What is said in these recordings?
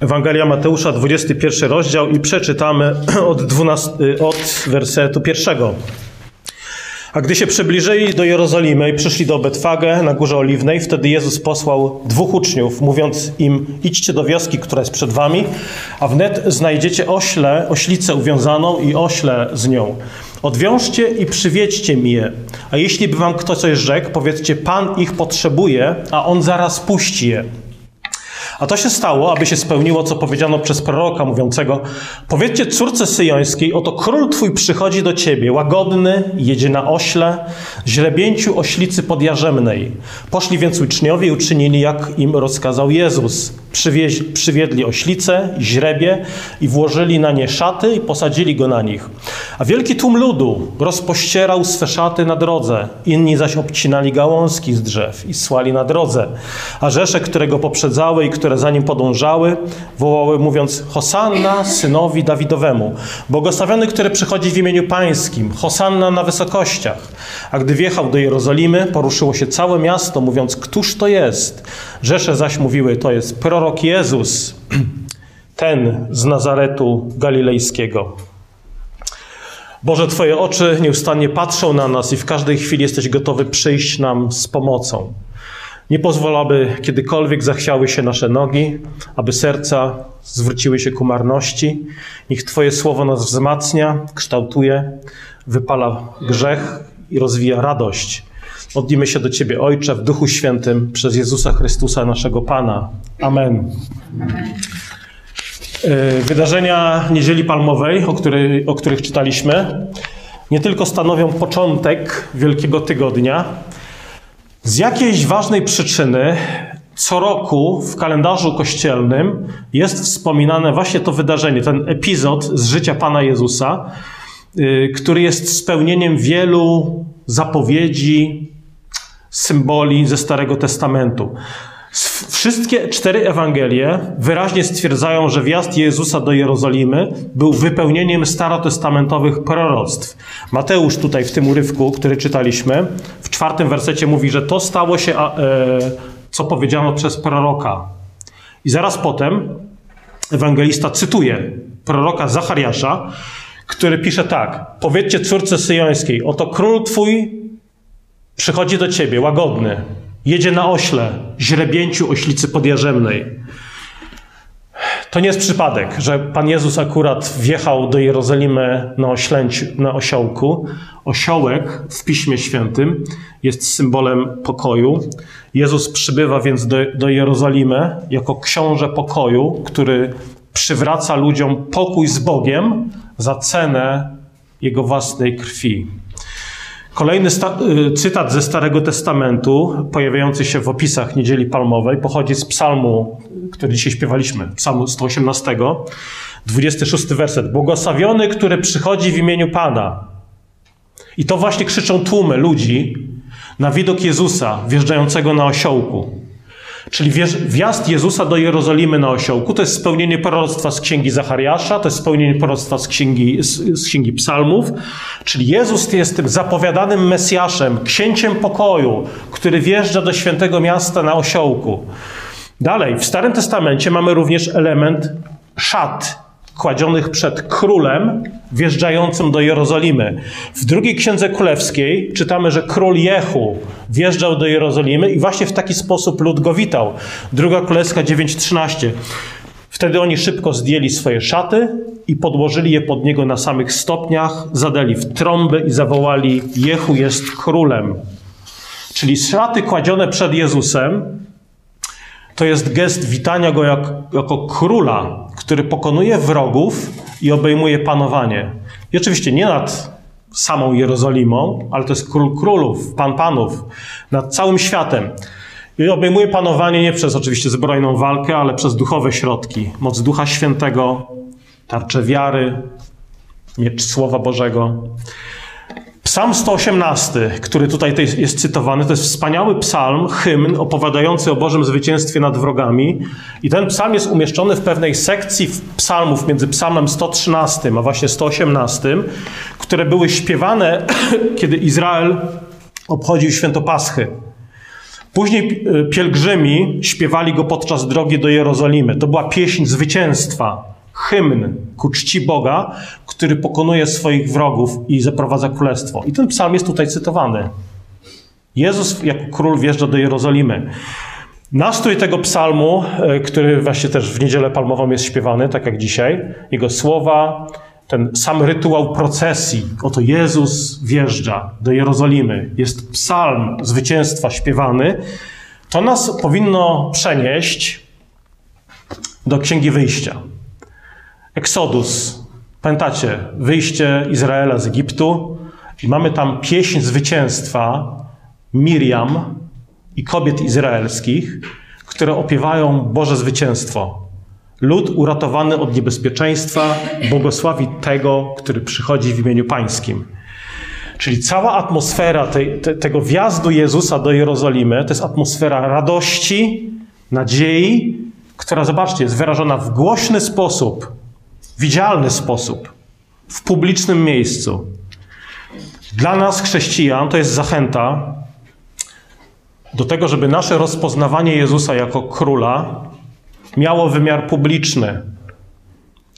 Ewangelia Mateusza, 21 rozdział i przeczytamy od, 12, od wersetu pierwszego. A gdy się przybliżyli do Jerozolimy i przyszli do Betfagę na Górze Oliwnej, wtedy Jezus posłał dwóch uczniów, mówiąc im, idźcie do wioski, która jest przed wami, a wnet znajdziecie ośle, oślicę uwiązaną i ośle z nią. Odwiążcie i przywiedźcie mi je. A jeśli by wam kto coś rzekł, powiedzcie, Pan ich potrzebuje, a On zaraz puści je. A to się stało, aby się spełniło, co powiedziano przez proroka mówiącego: Powiedzcie córce syjońskiej, oto król twój przychodzi do ciebie, łagodny, jedzie na ośle, źrebięciu oślicy podjarzemnej. Poszli więc uczniowie i uczynili, jak im rozkazał Jezus. Przywieź, przywiedli oślice, źrebie i włożyli na nie szaty i posadzili go na nich. A wielki tłum ludu rozpościerał swe szaty na drodze, inni zaś obcinali gałązki z drzew i słali na drodze. A rzesze, które go poprzedzały i które za nim podążały, wołały mówiąc Hosanna synowi Dawidowemu, błogosławiony, który przychodzi w imieniu pańskim, Hosanna na wysokościach. A gdy wjechał do Jerozolimy, poruszyło się całe miasto, mówiąc, któż to jest? Rzesze zaś mówiły, to jest prorok Jezus, ten z Nazaretu Galilejskiego. Boże, Twoje oczy nieustannie patrzą na nas i w każdej chwili jesteś gotowy przyjść nam z pomocą. Nie pozwól, aby kiedykolwiek zachwiały się nasze nogi, aby serca zwróciły się ku marności. Niech Twoje słowo nas wzmacnia, kształtuje, wypala grzech i rozwija radość. Modlimy się do Ciebie, Ojcze, w Duchu Świętym, przez Jezusa Chrystusa, naszego Pana. Amen. E, wydarzenia Niedzieli Palmowej, o, której, o których czytaliśmy, nie tylko stanowią początek Wielkiego Tygodnia, z jakiejś ważnej przyczyny co roku w kalendarzu kościelnym jest wspominane właśnie to wydarzenie, ten epizod z życia Pana Jezusa, y, który jest spełnieniem wielu zapowiedzi, symboli ze Starego Testamentu. Wszystkie cztery Ewangelie wyraźnie stwierdzają, że wjazd Jezusa do Jerozolimy był wypełnieniem starotestamentowych proroctw. Mateusz tutaj w tym urywku, który czytaliśmy, w czwartym wersecie mówi, że to stało się, e, co powiedziano przez proroka. I zaraz potem ewangelista cytuje proroka Zachariasza, który pisze tak: Powiedzcie córce syjońskiej, oto król twój przychodzi do ciebie, łagodny, jedzie na ośle, źrebięciu oślicy podjarzemnej. To nie jest przypadek, że Pan Jezus akurat wjechał do Jerozolimy na, oślęciu, na osiołku. Osiołek w Piśmie Świętym jest symbolem pokoju. Jezus przybywa więc do, do Jerozolimy jako książę pokoju, który przywraca ludziom pokój z Bogiem za cenę jego własnej krwi. Kolejny y, cytat ze Starego Testamentu, pojawiający się w opisach Niedzieli Palmowej, pochodzi z psalmu, który dzisiaj śpiewaliśmy, psalmu 118, 26 werset. Błogosławiony, który przychodzi w imieniu Pana. I to właśnie krzyczą tłumy ludzi na widok Jezusa wjeżdżającego na osiołku. Czyli wjazd Jezusa do Jerozolimy na osiołku to jest spełnienie proroctwa z księgi Zachariasza, to jest spełnienie proroctwa z księgi, z, z księgi Psalmów. Czyli Jezus jest tym zapowiadanym Mesjaszem, księciem pokoju, który wjeżdża do świętego miasta na osiołku. Dalej, w Starym Testamencie mamy również element szat, kładzionych przed królem wjeżdżającym do Jerozolimy. W drugiej księdze królewskiej czytamy, że król Jehu wjeżdżał do Jerozolimy i właśnie w taki sposób lud go witał. Druga królewska 9:13. Wtedy oni szybko zdjęli swoje szaty i podłożyli je pod niego na samych stopniach, zadali w trąby i zawołali: Jehu jest królem. Czyli szaty kładzione przed Jezusem to jest gest witania go jak, jako króla, który pokonuje wrogów i obejmuje panowanie. I oczywiście nie nad samą Jerozolimą, ale to jest król królów, pan panów, nad całym światem. I obejmuje panowanie nie przez oczywiście zbrojną walkę, ale przez duchowe środki. Moc Ducha Świętego, tarcze wiary, miecz Słowa Bożego. Psalm 118, który tutaj jest cytowany, to jest wspaniały psalm, hymn opowiadający o Bożym zwycięstwie nad wrogami. I ten psalm jest umieszczony w pewnej sekcji psalmów między psalmem 113 a właśnie 118, które były śpiewane, kiedy Izrael obchodził święto Paschy. Później e, pielgrzymi śpiewali go podczas drogi do Jerozolimy. To była pieśń zwycięstwa, hymn ku czci Boga, który pokonuje swoich wrogów i zaprowadza królestwo. I ten psalm jest tutaj cytowany. Jezus jako król wjeżdża do Jerozolimy. Nastrój tego psalmu, e, który właśnie też w niedzielę palmową jest śpiewany, tak jak dzisiaj, jego słowa, ten sam rytuał procesji. Oto Jezus wjeżdża do Jerozolimy. Jest psalm zwycięstwa śpiewany. To nas powinno przenieść do Księgi Wyjścia. Eksodus. Pamiętacie, wyjście Izraela z Egiptu i mamy tam pieśń zwycięstwa Miriam i kobiet izraelskich, które opiewają Boże zwycięstwo. Lud uratowany od niebezpieczeństwa błogosławi tego, który przychodzi w imieniu Pańskim. Czyli cała atmosfera tej, te, tego wjazdu Jezusa do Jerozolimy to jest atmosfera radości, nadziei, która, zobaczcie, jest wyrażona w głośny sposób, widzialny sposób, w publicznym miejscu. Dla nas, chrześcijan, to jest zachęta do tego, żeby nasze rozpoznawanie Jezusa jako króla miało wymiar publiczny.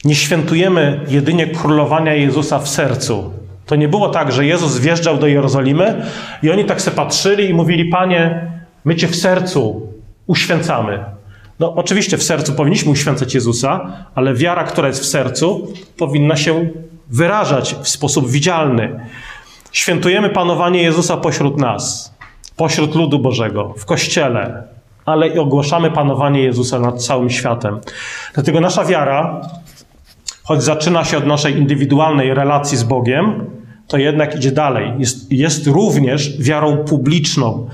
Nie świętujemy jedynie królowania Jezusa w sercu. To nie było tak, że Jezus wjeżdżał do Jerozolimy i oni tak se patrzyli i mówili: Panie, my Cię w sercu uświęcamy. No, oczywiście w sercu powinniśmy uświęcać Jezusa, ale wiara, która jest w sercu, powinna się wyrażać w sposób widzialny. Świętujemy panowanie Jezusa pośród nas, pośród ludu Bożego, w kościele, ale i ogłaszamy panowanie Jezusa nad całym światem. Dlatego nasza wiara, choć zaczyna się od naszej indywidualnej relacji z Bogiem, to jednak idzie dalej. Jest, jest również wiarą publiczną.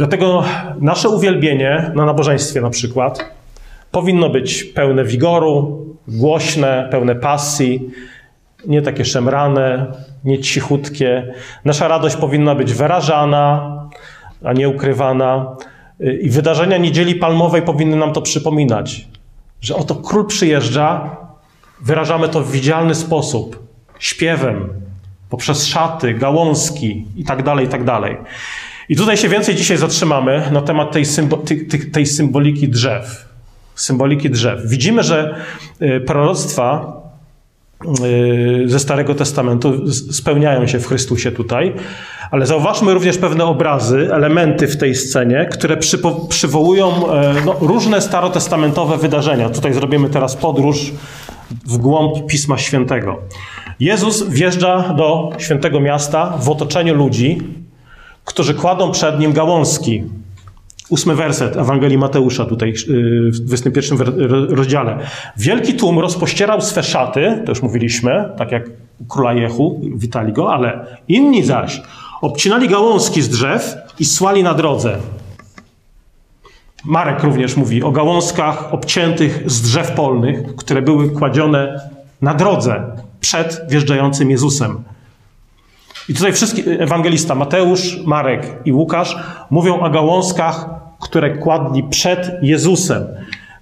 Dlatego nasze uwielbienie na nabożeństwie na przykład powinno być pełne wigoru, głośne, pełne pasji, nie takie szemrane, nie cichutkie. Nasza radość powinna być wyrażana, a nie ukrywana. I wydarzenia Niedzieli Palmowej powinny nam to przypominać, że oto król przyjeżdża, wyrażamy to w widzialny sposób, śpiewem, poprzez szaty, gałązki i tak dalej, i tutaj się więcej dzisiaj zatrzymamy na temat tej, symbo tej, symboliki drzew. Symboliki drzew. Widzimy, że y, proroctwa y, ze Starego Testamentu spełniają się w Chrystusie tutaj, ale zauważmy również pewne obrazy, elementy w tej scenie, które przywołują e, no, różne starotestamentowe wydarzenia. Tutaj zrobimy teraz podróż w głąb Pisma Świętego. Jezus wjeżdża do świętego miasta w otoczeniu ludzi, którzy kładą przed nim gałązki. Ósmy werset Ewangelii Mateusza, tutaj y, w 21 rozdziale. Wielki tłum rozpościerał swe szaty, to już mówiliśmy, tak jak króla Jehu, witali go, ale inni zaś obcinali gałązki z drzew i słali na drodze. Marek również mówi o gałązkach obciętych z drzew polnych, które były kładzione na drodze przed wjeżdżającym Jezusem. I tutaj wszystkie, ewangelista Mateusz, Marek i Łukasz mówią o gałązkach, które kładli przed Jezusem.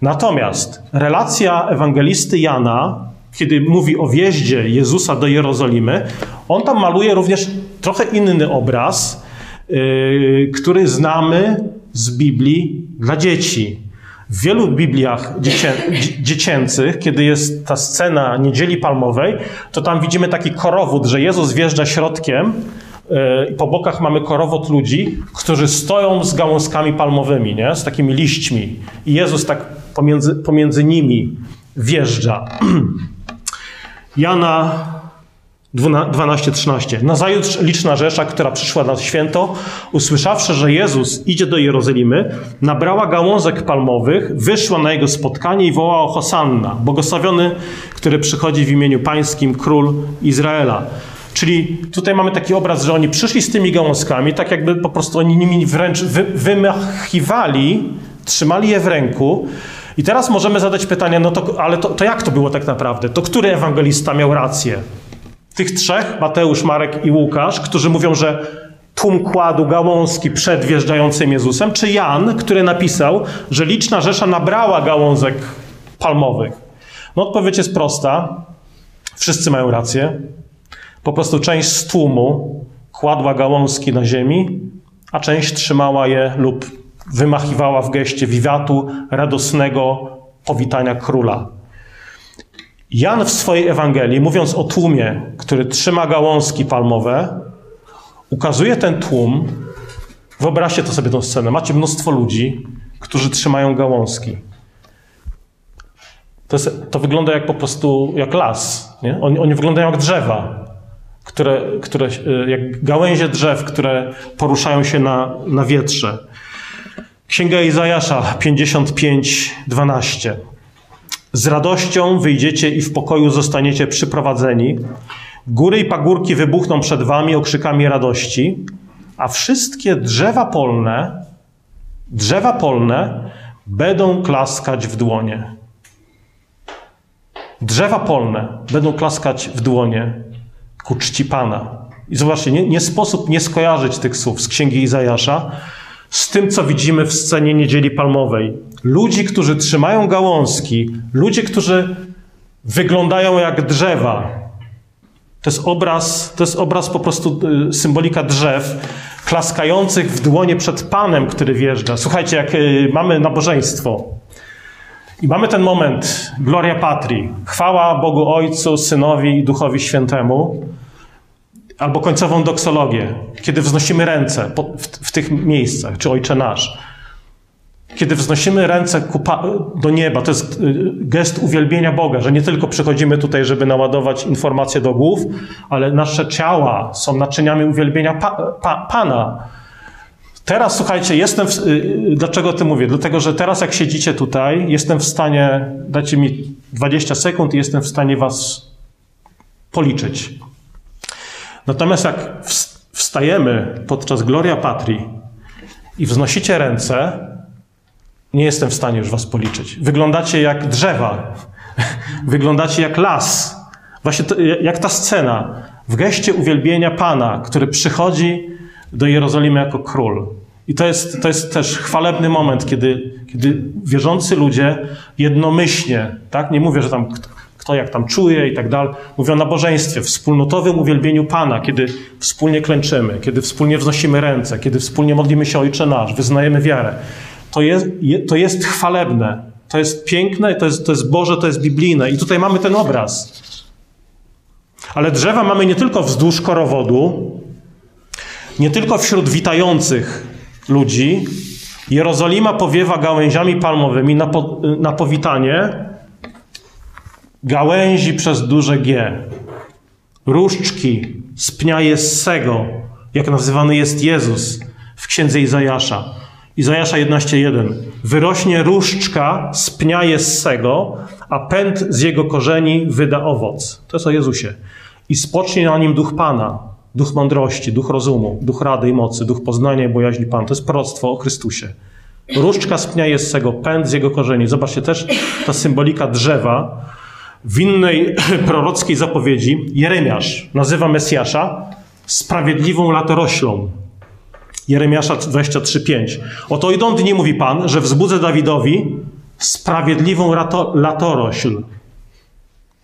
Natomiast relacja ewangelisty Jana, kiedy mówi o wjeździe Jezusa do Jerozolimy, on tam maluje również trochę inny obraz, yy, który znamy z Biblii dla dzieci. W wielu Bibliach dziecię, dziecięcych, kiedy jest ta scena Niedzieli Palmowej, to tam widzimy taki korowód, że Jezus wjeżdża środkiem e, i po bokach mamy korowód ludzi, którzy stoją z gałązkami palmowymi, nie? z takimi liśćmi. I Jezus tak pomiędzy, pomiędzy nimi wjeżdża. Jana 12-13. Nazajutrz liczna rzesza, która przyszła na święto, usłyszawszy, że Jezus idzie do Jerozolimy, nabrała gałązek palmowych, wyszła na jego spotkanie i wołała Hosanna, błogosławiony, który przychodzi w imieniu pańskim, król Izraela. Czyli tutaj mamy taki obraz, że oni przyszli z tymi gałązkami, tak jakby po prostu oni nimi wręcz wy, wymachiwali, trzymali je w ręku. I teraz możemy zadać pytanie, no to, ale to, to jak to było tak naprawdę? To który ewangelista miał rację? Tych trzech, Mateusz, Marek i Łukasz, którzy mówią, że tłum kładł gałązki przed wjeżdżającym Jezusem, czy Jan, który napisał, że liczna rzesza nabrała gałązek palmowych? No odpowiedź jest prosta. Wszyscy mają rację. Po prostu część z tłumu kładła gałązki na ziemi, a część trzymała je lub wymachiwała w geście wiwatu radosnego powitania króla. Jan w swojej Ewangelii, mówiąc o tłumie, który trzyma gałązki palmowe, ukazuje ten tłum. Wyobraźcie to sobie tę scenę. Macie mnóstwo ludzi, którzy trzymają gałązki. To, jest, to wygląda jak po prostu jak las. Nie? Oni, oni wyglądają jak drzewa, które, które, e, jak gałęzie drzew, które poruszają się na, na wietrze. Księga Izajasza 55, 12. Z radością wyjdziecie i w pokoju zostaniecie przyprowadzeni. Góry i pagórki wybuchną przed wami okrzykami radości, a wszystkie drzewa polne, drzewa polne będą klaskać w dłonie. Drzewa polne będą klaskać w dłonie ku czci Pana. I zobaczcie, nie, nie sposób nie skojarzyć tych słów z Księgi Izajasza z tym, co widzimy w scenie Niedzieli Palmowej. Ludzi, którzy trzymają gałązki, ludzie, którzy wyglądają jak drzewa. To jest obraz, to jest obraz po prostu y, symbolika drzew, klaskających w dłonie przed Panem, który wjeżdża. Słuchajcie, jak y, mamy nabożeństwo i mamy ten moment, Gloria Patri, chwała Bogu Ojcu, Synowi i Duchowi Świętemu, albo końcową doksologię, kiedy wznosimy ręce w, w tych miejscach, czy Ojcze Nasz. Kiedy wznosimy ręce do nieba, to jest y, gest uwielbienia Boga, że nie tylko przychodzimy tutaj, żeby naładować informacje do głów, ale nasze ciała są naczyniami uwielbienia pa, pa, Pana. Teraz słuchajcie, jestem. W, y, dlaczego ty mówię? Dlatego, że teraz, jak siedzicie tutaj, jestem w stanie, dajcie mi 20 sekund i jestem w stanie was policzyć. Natomiast jak wstajemy podczas Gloria Patri i wznosicie ręce, nie jestem w stanie już was policzyć. Wyglądacie jak drzewa, wyglądacie jak las. Właśnie to, jak ta scena w geście uwielbienia Pana, który przychodzi do Jerozolimy jako król. I to jest, to jest też chwalebny moment, kiedy, kiedy wierzący ludzie jednomyślnie, tak? Nie mówię, że tam kto jak tam czuje i tak dalej. Mówię o nabożeństwie, wspólnotowym uwielbieniu Pana, kiedy wspólnie klęczymy, kiedy wspólnie wznosimy ręce, kiedy wspólnie modlimy się Ojcze Nasz, wyznajemy wiarę. To jest, to jest chwalebne, to jest piękne, to jest, to jest Boże, to jest biblijne. I tutaj mamy ten obraz. Ale drzewa mamy nie tylko wzdłuż korowodu, nie tylko wśród witających ludzi. Jerozolima powiewa gałęziami palmowymi na, po, na powitanie, gałęzi przez duże G, różdżki z pnia Jessego, jak nazywany jest Jezus w księdze Izajasza. Izajasza 11:1. Wyrośnie różdżka z pnia Jessego, a pęd z jego korzeni wyda owoc. To jest o Jezusie. I spocznie na nim duch Pana, duch mądrości, duch rozumu, duch rady i mocy, duch poznania i bojaźni Pana. To jest proroctwo o Chrystusie. Różdżka z pnia Jessego, pęd z jego korzeni. Zobaczcie też ta symbolika drzewa, w innej prorockiej zapowiedzi Jeremiasz nazywa Mesjasza sprawiedliwą latoroślą. Jeremiasza 23:5. Oto idą dni, mówi Pan, że wzbudzę Dawidowi sprawiedliwą lato, latorośl.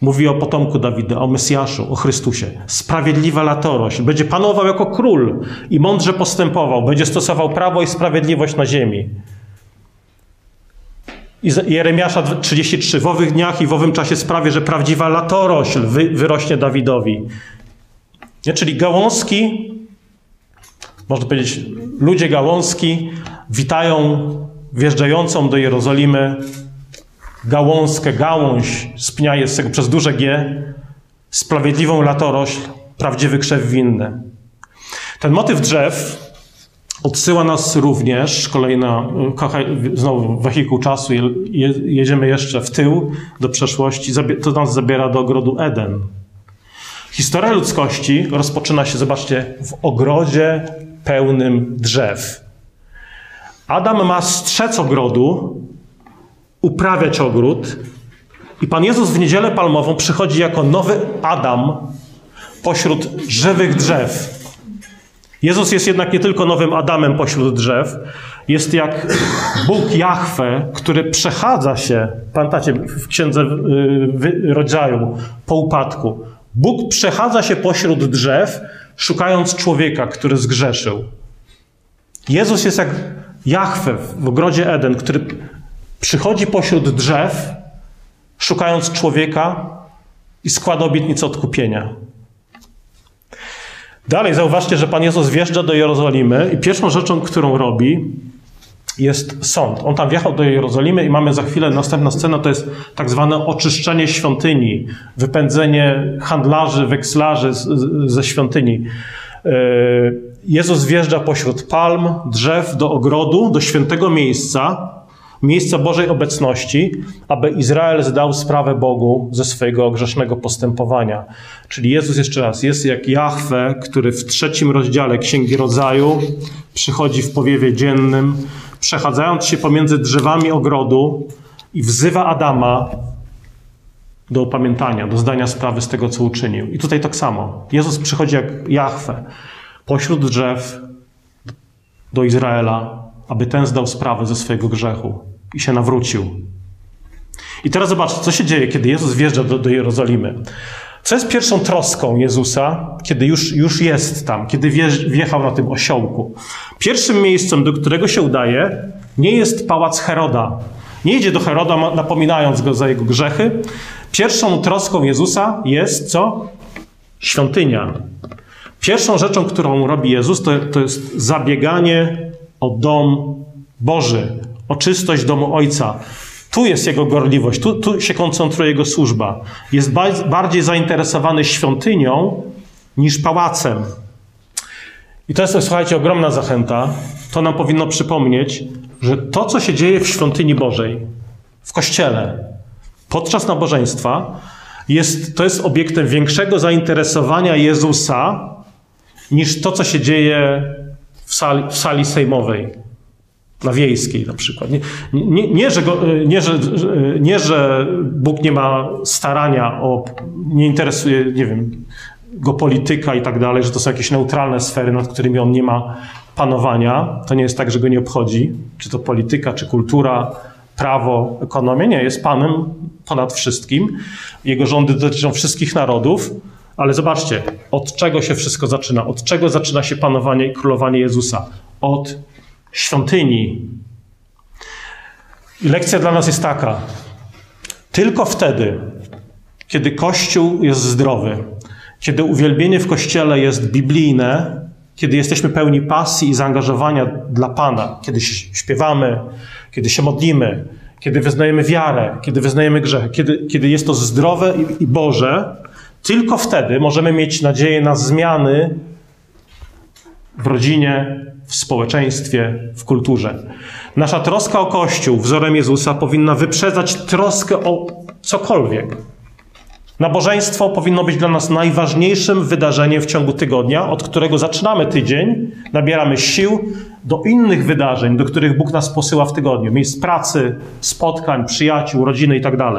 Mówi o potomku Dawida, o Mesjaszu, o Chrystusie. Sprawiedliwa latorośl. Będzie panował jako król i mądrze postępował. Będzie stosował prawo i sprawiedliwość na ziemi. Jeremiasza 33. W owych dniach i w owym czasie sprawię, że prawdziwa latorośl wy, wyrośnie Dawidowi. Nie? Czyli gałązki, można powiedzieć, ludzie gałązki witają wjeżdżającą do Jerozolimy gałązkę, gałąź z pnia przez duże G, sprawiedliwą latorośl, prawdziwy krzew winny. Ten motyw drzew Odsyła nas również, kolejna, znowu wehikuł czasu, jedziemy jeszcze w tył do przeszłości, to nas zabiera do ogrodu Eden. Historia ludzkości rozpoczyna się, zobaczcie, w ogrodzie pełnym drzew. Adam ma strzec ogrodu, uprawiać ogród, i Pan Jezus w niedzielę palmową przychodzi jako nowy Adam pośród żywych drzew. Jezus jest jednak nie tylko nowym Adamem pośród drzew, jest jak Bóg Jahwe, który przechadza się, pamiętacie w księdze y, rodzaju po upadku. Bóg przechadza się pośród drzew, szukając człowieka, który zgrzeszył. Jezus jest jak Jachwę w ogrodzie Eden, który przychodzi pośród drzew, szukając człowieka i składa obietnicę odkupienia. Dalej zauważcie, że Pan Jezus wjeżdża do Jerozolimy i pierwszą rzeczą, którą robi, jest sąd. On tam wjechał do Jerozolimy i mamy za chwilę następna scena, to jest tak zwane oczyszczenie świątyni, wypędzenie handlarzy, wekslarzy ze świątyni. E, Jezus wjeżdża pośród palm, drzew do ogrodu, do świętego miejsca, miejsca Bożej obecności, aby Izrael zdał sprawę Bogu ze swojego grzesznego postępowania. Czyli Jezus jeszcze raz jest jak Jahwe, który w trzecim rozdziale Księgi Rodzaju przychodzi w powiewie dziennym, przechadzając się pomiędzy drzewami ogrodu i wzywa Adama do upamiętania, do zdania sprawy z tego, co uczynił. I tutaj tak samo. Jezus przychodzi jak Jahwe pośród drzew do Izraela, aby ten zdał sprawę ze swojego grzechu i się nawrócił. I teraz zobaczcie, co się dzieje, kiedy Jezus wjeżdża do, do Jerozolimy. Co jest pierwszą troską Jezusa, kiedy już, już jest tam, kiedy wjechał na tym osiołku? Pierwszym miejscem, do którego się udaje, nie jest pałac Heroda. Nie idzie do Heroda, napominając go za jego grzechy. Pierwszą troską Jezusa jest co? Świątynia. Pierwszą rzeczą, którą robi Jezus, to, to jest zabieganie o dom Boży, o czystość domu Ojca. Tu jest jego gorliwość, tu, tu się koncentruje jego służba. Jest bardziej zainteresowany świątynią niż pałacem. I to jest, słuchajcie, ogromna zachęta. To nam powinno przypomnieć, że to, co się dzieje w świątyni Bożej, w kościele, podczas nabożeństwa, jest, to jest obiektem większego zainteresowania Jezusa niż to, co się dzieje w sali, w sali sejmowej na wiejskiej na przykład. Nie, nie, nie, że go, nie, że, nie, że Bóg nie ma starania o, nie interesuje, nie wiem, go polityka i tak dalej, że to są jakieś neutralne sfery, nad którymi on nie ma panowania. To nie jest tak, że go nie obchodzi, czy to polityka, czy kultura, prawo, ekonomia. Nie, jest Panem ponad wszystkim. Jego rządy dotyczą wszystkich narodów. Ale zobaczcie, od czego się wszystko zaczyna? Od czego zaczyna się panowanie i królowanie Jezusa? Od świątyni. I lekcja dla nas jest taka. Tylko wtedy, kiedy Kościół jest zdrowy, kiedy uwielbienie w Kościele jest biblijne, kiedy jesteśmy pełni pasji i zaangażowania dla Pana, kiedy śpiewamy, kiedy się modlimy, kiedy wyznajemy wiarę, kiedy wyznajemy grzech, kiedy, kiedy jest to zdrowe i, i Boże, tylko wtedy możemy mieć nadzieję na zmiany w rodzinie, w społeczeństwie, w kulturze. Nasza troska o Kościół wzorem Jezusa powinna wyprzedzać troskę o cokolwiek. Nabożeństwo powinno być dla nas najważniejszym wydarzeniem w ciągu tygodnia, od którego zaczynamy tydzień, nabieramy sił do innych wydarzeń, do których Bóg nas posyła w tygodniu miejsc pracy, spotkań, przyjaciół, rodziny itd.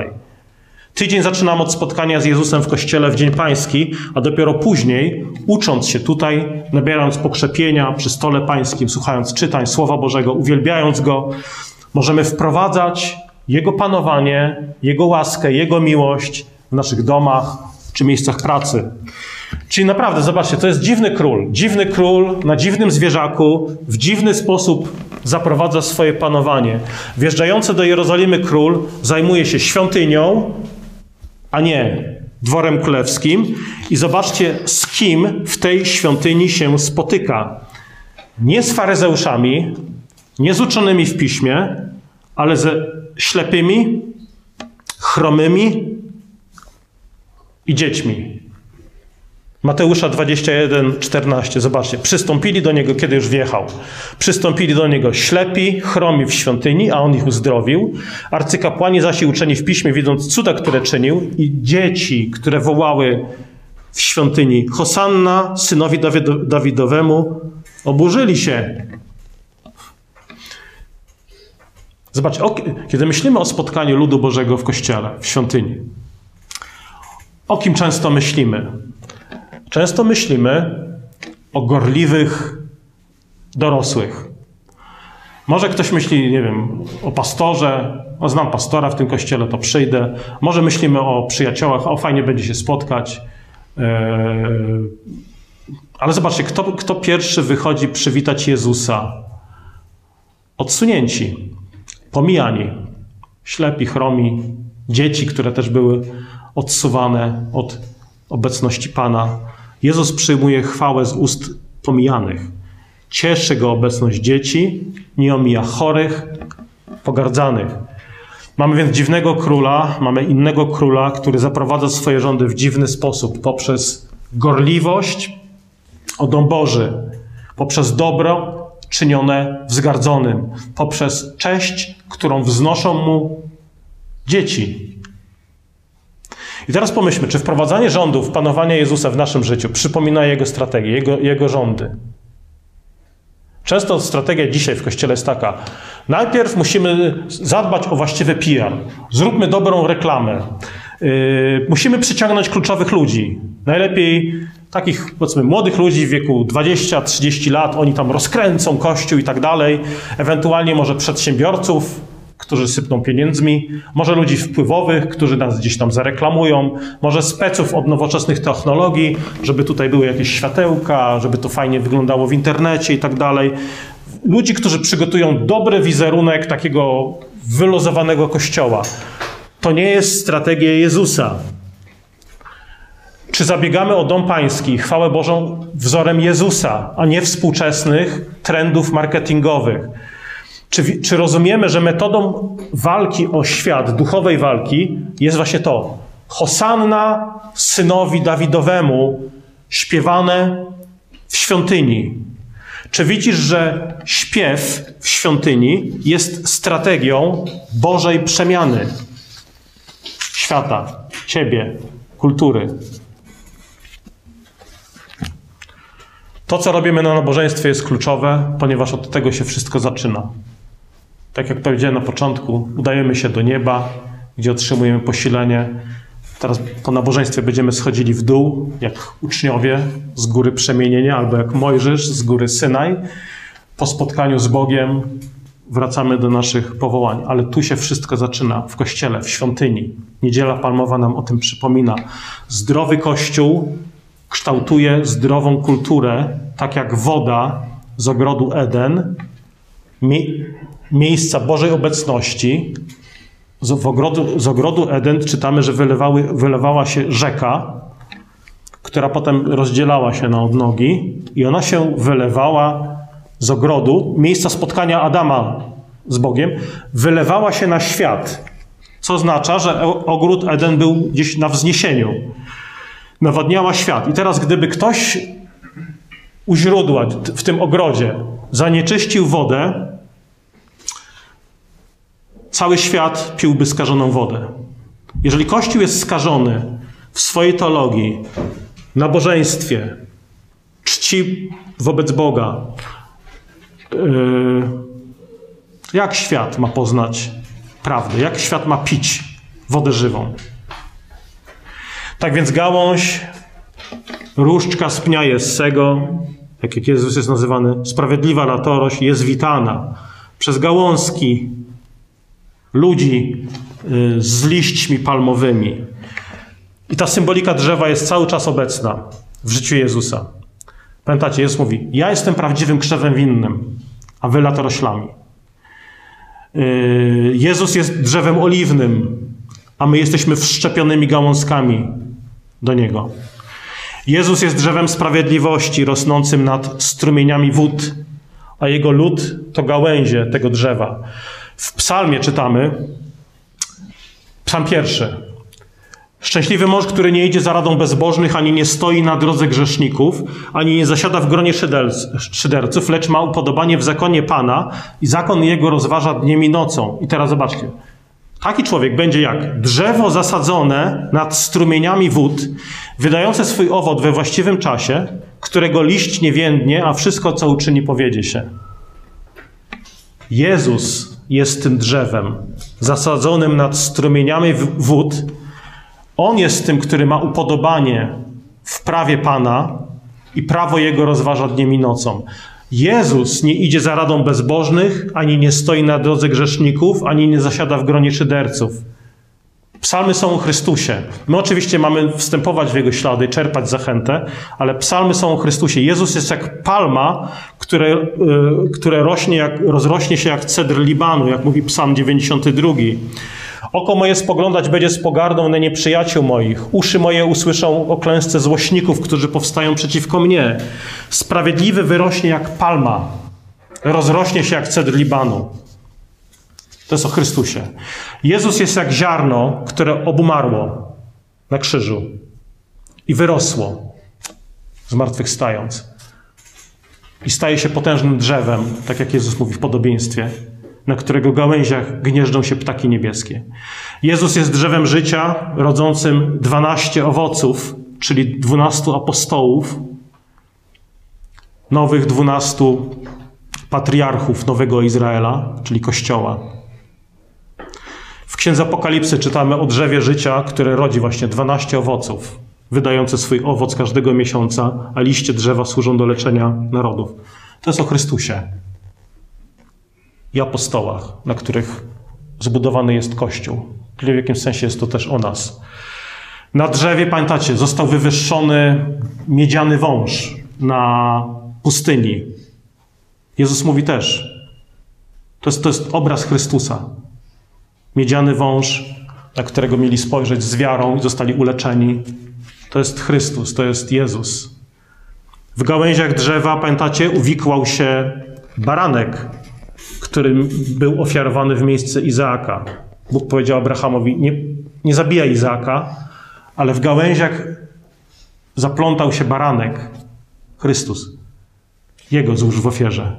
Tydzień zaczynam od spotkania z Jezusem w kościele w Dzień Pański, a dopiero później, ucząc się tutaj, nabierając pokrzepienia przy stole pańskim, słuchając czytań Słowa Bożego, uwielbiając Go, możemy wprowadzać Jego panowanie, Jego łaskę, Jego miłość w naszych domach czy miejscach pracy. Czyli naprawdę, zobaczcie, to jest dziwny król. Dziwny król na dziwnym zwierzaku w dziwny sposób zaprowadza swoje panowanie. Wjeżdżający do Jerozolimy król zajmuje się świątynią, a nie dworem królewskim. I zobaczcie, z kim w tej świątyni się spotyka. Nie z faryzeuszami, nie z uczonymi w piśmie, ale ze ślepymi, chromymi i dziećmi. Mateusza 21, 14. Zobaczcie. Przystąpili do niego, kiedy już wjechał. Przystąpili do niego ślepi, chromi w świątyni, a on ich uzdrowił. Arcykapłani zaś i uczeni w piśmie, widząc cuda, które czynił, i dzieci, które wołały w świątyni Hosanna, synowi Dawidowemu, oburzyli się. Zobaczcie, kiedy myślimy o spotkaniu ludu Bożego w kościele, w świątyni, o kim często myślimy? Często myślimy o gorliwych dorosłych. Może ktoś myśli, nie wiem, o pastorze, o znam pastora w tym kościele, to przyjdę. Może myślimy o przyjaciołach, o fajnie będzie się spotkać. E, ale zobaczcie, kto, kto pierwszy wychodzi przywitać Jezusa odsunięci, pomijani. Ślepi, chromi, dzieci, które też były odsuwane od obecności Pana. Jezus przyjmuje chwałę z ust pomijanych. Cieszy go obecność dzieci, nie omija chorych, pogardzanych. Mamy więc dziwnego króla, mamy innego króla, który zaprowadza swoje rządy w dziwny sposób poprzez gorliwość o dom Boży, poprzez dobro czynione wzgardzonym, poprzez cześć, którą wznoszą mu dzieci. I teraz pomyślmy, czy wprowadzanie rządów, panowania Jezusa w naszym życiu przypomina Jego strategię, Jego, jego rządy? Często strategia dzisiaj w kościele jest taka: najpierw musimy zadbać o właściwy PR, zróbmy dobrą reklamę, yy, musimy przyciągnąć kluczowych ludzi. Najlepiej takich, powiedzmy, młodych ludzi w wieku 20-30 lat, oni tam rozkręcą kościół i tak dalej, ewentualnie może przedsiębiorców, którzy sypną pieniędzmi, może ludzi wpływowych, którzy nas gdzieś tam zareklamują, może speców od nowoczesnych technologii, żeby tutaj były jakieś światełka, żeby to fajnie wyglądało w internecie i tak dalej. Ludzi, którzy przygotują dobry wizerunek takiego wylozowanego kościoła. To nie jest strategia Jezusa. Czy zabiegamy o dom pański, chwałę Bożą wzorem Jezusa, a nie współczesnych trendów marketingowych? Czy, czy rozumiemy, że metodą walki o świat, duchowej walki, jest właśnie to? Hosanna synowi Dawidowemu, śpiewane w świątyni. Czy widzisz, że śpiew w świątyni jest strategią Bożej przemiany świata, ciebie, kultury? To, co robimy na nabożeństwie, jest kluczowe, ponieważ od tego się wszystko zaczyna. Tak jak powiedziałem na początku, udajemy się do nieba, gdzie otrzymujemy posilenie. Teraz po nabożeństwie będziemy schodzili w dół, jak uczniowie z góry przemienienia, albo jak Mojżesz z góry Synaj. Po spotkaniu z Bogiem wracamy do naszych powołań, ale tu się wszystko zaczyna w kościele, w świątyni. Niedziela Palmowa nam o tym przypomina. Zdrowy kościół kształtuje zdrową kulturę, tak jak woda z ogrodu Eden miejsca Bożej obecności, z ogrodu, z ogrodu Eden czytamy, że wylewały, wylewała się rzeka, która potem rozdzielała się na odnogi i ona się wylewała z ogrodu, miejsca spotkania Adama z Bogiem, wylewała się na świat. Co oznacza, że ogród Eden był gdzieś na wzniesieniu. Nawadniała świat. I teraz, gdyby ktoś u źródła w tym ogrodzie zanieczyścił wodę, cały świat piłby skażoną wodę. Jeżeli Kościół jest skażony w swojej teologii, nabożeństwie, czci wobec Boga, yy, jak świat ma poznać prawdę? Jak świat ma pić wodę żywą? Tak więc gałąź, różdżka z pnia Jessego, tak jak Jezus jest nazywany, sprawiedliwa latorość, jest witana przez gałązki ludzi y, z liśćmi palmowymi. I ta symbolika drzewa jest cały czas obecna w życiu Jezusa. Pamiętacie, Jezus mówi: Ja jestem prawdziwym krzewem winnym, a wy latoroślami. Y, Jezus jest drzewem oliwnym, a my jesteśmy wszczepionymi gałązkami do niego. Jezus jest drzewem sprawiedliwości rosnącym nad strumieniami wód, a jego lud to gałęzie tego drzewa. W psalmie czytamy, psalm pierwszy. Szczęśliwy mąż, który nie idzie za radą bezbożnych, ani nie stoi na drodze grzeszników, ani nie zasiada w gronie szyderców, lecz ma upodobanie w zakonie Pana i zakon jego rozważa dniem i nocą. I teraz zobaczcie. Taki człowiek będzie jak drzewo zasadzone nad strumieniami wód, wydające swój owoc we właściwym czasie, którego liść nie więdnie, a wszystko, co uczyni, powiedzie się. Jezus jest tym drzewem zasadzonym nad strumieniami wód. On jest tym, który ma upodobanie w prawie Pana i prawo Jego rozważa dniem i nocą. Jezus nie idzie za radą bezbożnych, ani nie stoi na drodze grzeszników, ani nie zasiada w gronie szyderców. Psalmy są o Chrystusie. My oczywiście mamy wstępować w Jego ślady, czerpać zachętę, ale psalmy są o Chrystusie. Jezus jest jak palma, które, y, które rośnie jak, rozrośnie się jak cedr Libanu, jak mówi psalm 92. Oko moje spoglądać będzie z pogardą na nieprzyjaciół moich. Uszy moje usłyszą o klęsce złośników, którzy powstają przeciwko mnie. Sprawiedliwy wyrośnie jak palma, rozrośnie się jak cedr Libanu. To jest o Chrystusie. Jezus jest jak ziarno, które obumarło na krzyżu i wyrosło, zmartwychwstając. I staje się potężnym drzewem, tak jak Jezus mówi w podobieństwie, na którego gałęziach gnieżdżą się ptaki niebieskie. Jezus jest drzewem życia, rodzącym dwanaście owoców, czyli dwunastu apostołów, nowych dwunastu patriarchów Nowego Izraela, czyli Kościoła. Księdze Apokalipsy czytamy o drzewie życia, które rodzi właśnie 12 owoców, wydające swój owoc każdego miesiąca, a liście drzewa służą do leczenia narodów. To jest o Chrystusie i apostołach, na których zbudowany jest Kościół. W jakimś sensie jest to też o nas. Na drzewie, pamiętacie, został wywyższony miedziany wąż na pustyni. Jezus mówi też, to jest, to jest obraz Chrystusa. Miedziany wąż, na którego mieli spojrzeć z wiarą i zostali uleczeni. To jest Chrystus, to jest Jezus. W gałęziach drzewa, pamiętacie, uwikłał się baranek, który był ofiarowany w miejsce Izaaka. Bóg powiedział Abrahamowi: Nie, nie zabijaj Izaaka, ale w gałęziach zaplątał się baranek, Chrystus. Jego złóż w ofierze.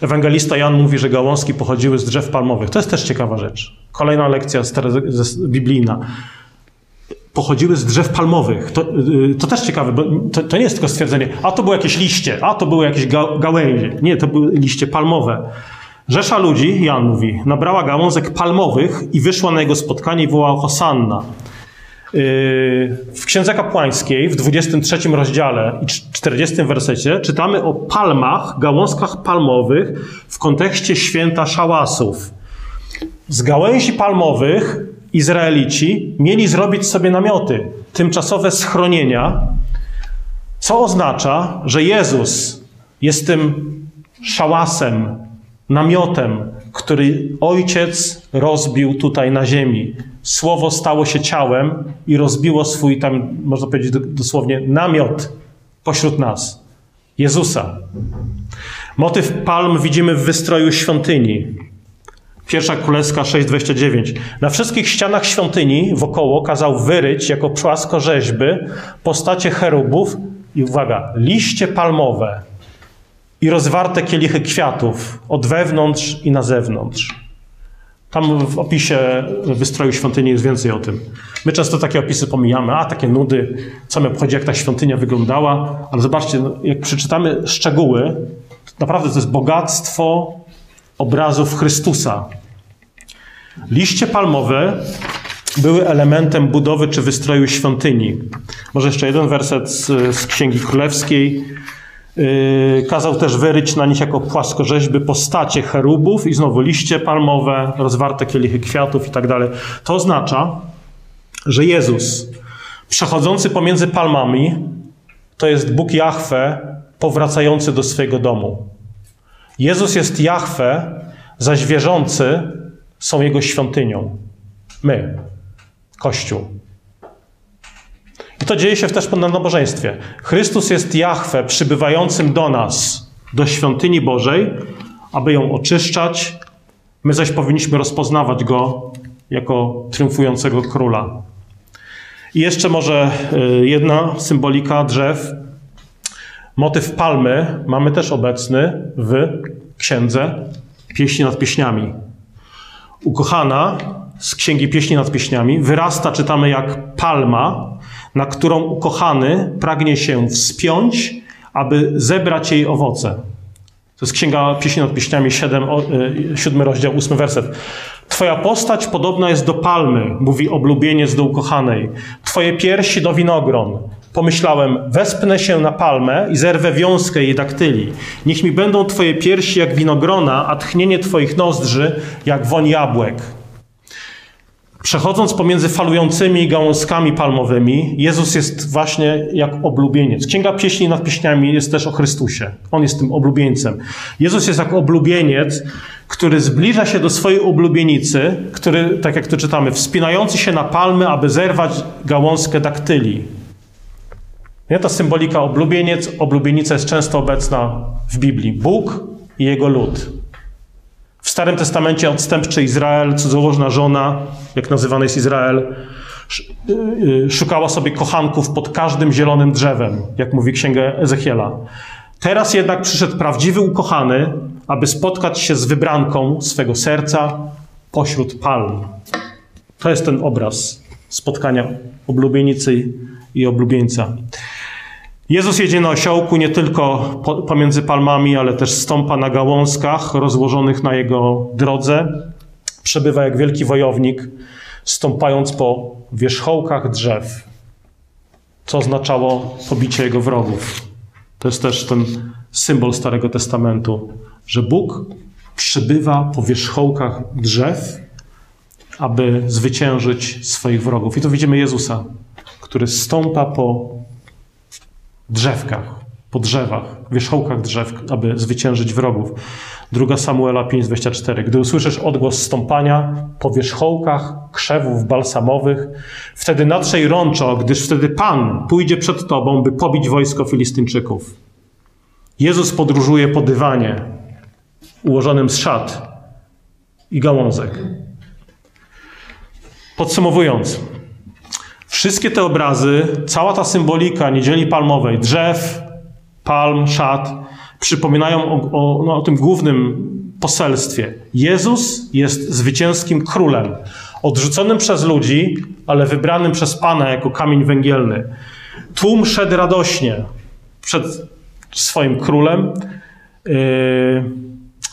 Ewangelista Jan mówi, że gałązki pochodziły z drzew palmowych. To jest też ciekawa rzecz. Kolejna lekcja biblijna. Pochodziły z drzew palmowych. To, y, to też ciekawe, bo to, to, nie jest tylko stwierdzenie, a to były jakieś liście, a to były jakieś ga gałęzie. Nie, to były liście palmowe. Rzesza ludzi, Jan mówi, nabrała gałązek palmowych i wyszła na jego spotkanie i wołała Hosanna. W Księdze Kapłańskiej w 23 rozdziale i 40 wersecie czytamy o palmach, gałązkach palmowych w kontekście święta szałasów. Z gałęzi palmowych Izraelici mieli zrobić sobie namioty, tymczasowe schronienia, co oznacza, że Jezus jest tym szałasem, namiotem, który Ojciec rozbił tutaj na ziemi. Słowo stało się ciałem i rozbiło swój tam, można powiedzieć dosłownie, namiot pośród nas. Jezusa. Motyw palm widzimy w wystroju świątyni. Pierwsza Królewska 6,29. Na wszystkich ścianach świątyni wokoło kazał wyryć jako płaskorzeźby postacie cherubów i uwaga, liście palmowe i rozwarte kielichy kwiatów od wewnątrz i na zewnątrz. Tam w opisie wystroju świątyni jest więcej o tym. My często takie opisy pomijamy, a takie nudy, co mnie obchodzi, jak ta świątynia wyglądała, ale zobaczcie, no, jak przeczytamy szczegóły, naprawdę to jest bogactwo obrazów Chrystusa. Liście palmowe były elementem budowy czy wystroju świątyni. Może jeszcze jeden werset z, z Księgi Królewskiej. Yy, kazał też wyryć na nich jako płaskorzeźby postacie cherubów i znowu liście palmowe, rozwarte kielichy kwiatów i tak dalej. To oznacza, że Jezus, przechodzący pomiędzy palmami, to jest Bóg Jahwe powracający do swojego domu. Jezus jest Jahwe, zaś wierzący są Jego świątynią. My, Kościół. I to dzieje się też na nabożeństwie. Chrystus jest Jahwe przybywającym do nas, do świątyni Bożej, aby ją oczyszczać. My zaś powinniśmy rozpoznawać Go jako triumfującego króla. I jeszcze może y, jedna symbolika drzew. Motyw palmy mamy też obecny w księdze Pieśni nad Pieśniami. Ukochana z księgi Pieśni nad Pieśniami wyrasta, czytamy, jak palma, na którą ukochany pragnie się wspiąć, aby zebrać jej owoce. To jest Księga Pieśni nad Pieśniami, 7, 7 e, rozdział, 8 werset. Twoja postać podobna jest do palmy, mówi oblubieniec do ukochanej. Twoje piersi do winogron. Pomyślałem, wespnę się na palmę i zerwę wiązkę jej daktyli. Niech mi będą Twoje piersi jak winogrona, a tchnienie Twoich nozdrzy jak woń jabłek. Przechodząc pomiędzy falującymi gałązkami palmowymi, Jezus jest właśnie jak oblubieniec. Księga Pieśni nad Pieśniami jest też o Chrystusie. On jest tym oblubieńcem. Jezus jest jak oblubieniec, który zbliża się do swojej oblubienicy, który, tak jak to czytamy, wspinający się na palmy, aby zerwać gałązkę daktyli. Nie? Ta symbolika oblubieniec, oblubienica jest często obecna w Biblii. Bóg i jego lud. Starym Testamencie odstępczy Izrael, cudzołożna żona, jak nazywany jest Izrael, y, y, szukała sobie kochanków pod każdym zielonym drzewem, jak mówi księga Ezechiela. Teraz jednak przyszedł prawdziwy ukochany, aby spotkać się z wybranką swego serca pośród palm. To jest ten obraz spotkania oblubienicy i oblubieńca. Jezus jedzie na osiołku nie tylko pomiędzy palmami, ale też stąpa na gałązkach rozłożonych na jego drodze. Przebywa jak wielki wojownik, stąpając po wierzchołkach drzew, co oznaczało pobicie jego wrogów. To jest też ten symbol Starego Testamentu, że Bóg przybywa po wierzchołkach drzew, aby zwyciężyć swoich wrogów. I tu widzimy Jezusa, który stąpa po drzewkach, po drzewach, wierzchołkach drzew, aby zwyciężyć wrogów. Druga Samuela 5:24. Gdy usłyszysz odgłos stąpania po wierzchołkach krzewów balsamowych, wtedy natrzej rączo, gdyż wtedy Pan pójdzie przed tobą, by pobić wojsko Filistyńczyków. Jezus podróżuje po dywanie ułożonym z szat i gałązek. Podsumowując, Wszystkie te obrazy, cała ta symbolika niedzieli palmowej, drzew, palm, szat, przypominają o, o, no, o tym głównym poselstwie. Jezus jest zwycięskim królem, odrzuconym przez ludzi, ale wybranym przez Pana jako kamień węgielny. Tłum szedł radośnie przed swoim królem, yy,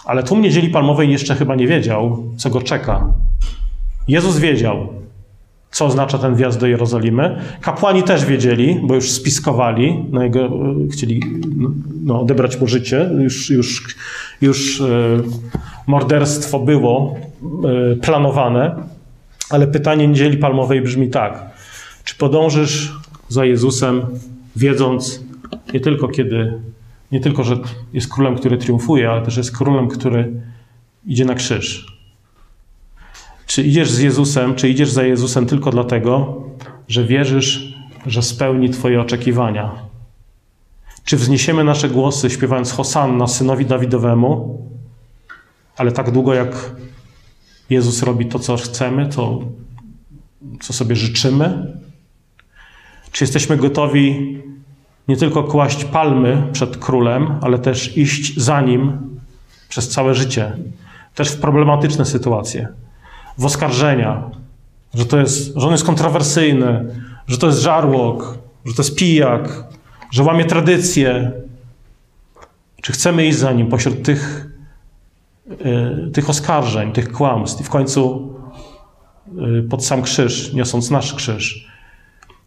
ale tłum niedzieli palmowej jeszcze chyba nie wiedział, co go czeka. Jezus wiedział, co oznacza ten wjazd do Jerozolimy. Kapłani też wiedzieli, bo już spiskowali, no jego, chcieli no, odebrać mu życie. Już, już, już e, morderstwo było e, planowane, ale pytanie niedzieli palmowej brzmi tak. Czy podążysz za Jezusem, wiedząc nie tylko kiedy, nie tylko, że jest królem, który triumfuje, ale też jest królem, który idzie na krzyż. Czy idziesz z Jezusem, czy idziesz za Jezusem tylko dlatego, że wierzysz, że spełni Twoje oczekiwania? Czy wzniesiemy nasze głosy śpiewając Hosanna synowi Dawidowemu, ale tak długo jak Jezus robi to, co chcemy, to co sobie życzymy? Czy jesteśmy gotowi nie tylko kłaść palmy przed królem, ale też iść za nim przez całe życie, też w problematyczne sytuacje? W oskarżenia, że, to jest, że on jest kontrowersyjny, że to jest żarłok, że to jest pijak, że łamie tradycje. Czy chcemy iść za nim pośród tych, yy, tych oskarżeń, tych kłamstw i w końcu yy, pod sam krzyż, niosąc nasz krzyż.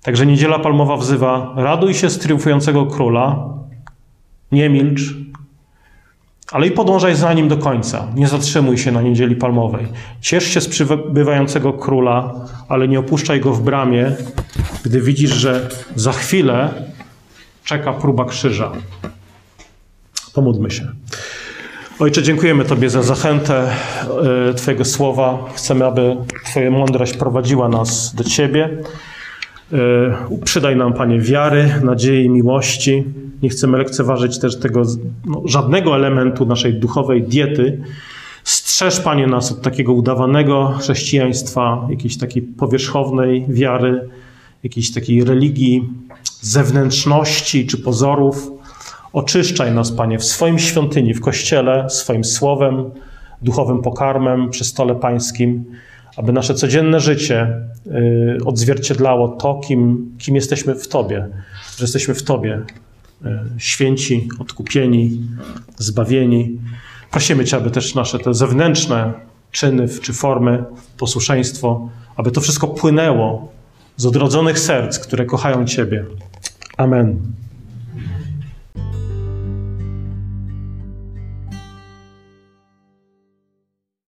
Także Niedziela Palmowa wzywa: raduj się z triumfującego króla, nie milcz, ale i podążaj za nim do końca. Nie zatrzymuj się na niedzieli palmowej. Ciesz się z przybywającego króla, ale nie opuszczaj go w bramie, gdy widzisz, że za chwilę czeka próba krzyża. Pomódlmy się. Ojcze, dziękujemy Tobie za zachętę e, Twojego słowa. Chcemy, aby Twoja mądrość prowadziła nas do Ciebie. E, przydaj nam, Panie, wiary, nadziei, miłości. Nie chcemy lekceważyć też tego no, żadnego elementu naszej duchowej diety. Strzeż, Panie, nas od takiego udawanego chrześcijaństwa, jakiejś takiej powierzchownej wiary, jakiejś takiej religii, zewnętrzności czy pozorów. Oczyszczaj nas, Panie, w swoim świątyni, w kościele, swoim słowem, duchowym pokarmem przy stole pańskim aby nasze codzienne życie y, odzwierciedlało to, kim, kim jesteśmy w Tobie, że jesteśmy w Tobie święci, odkupieni, zbawieni. Prosimy Cię, aby też nasze te zewnętrzne czyny czy formy, posłuszeństwo, aby to wszystko płynęło z odrodzonych serc, które kochają Ciebie. Amen.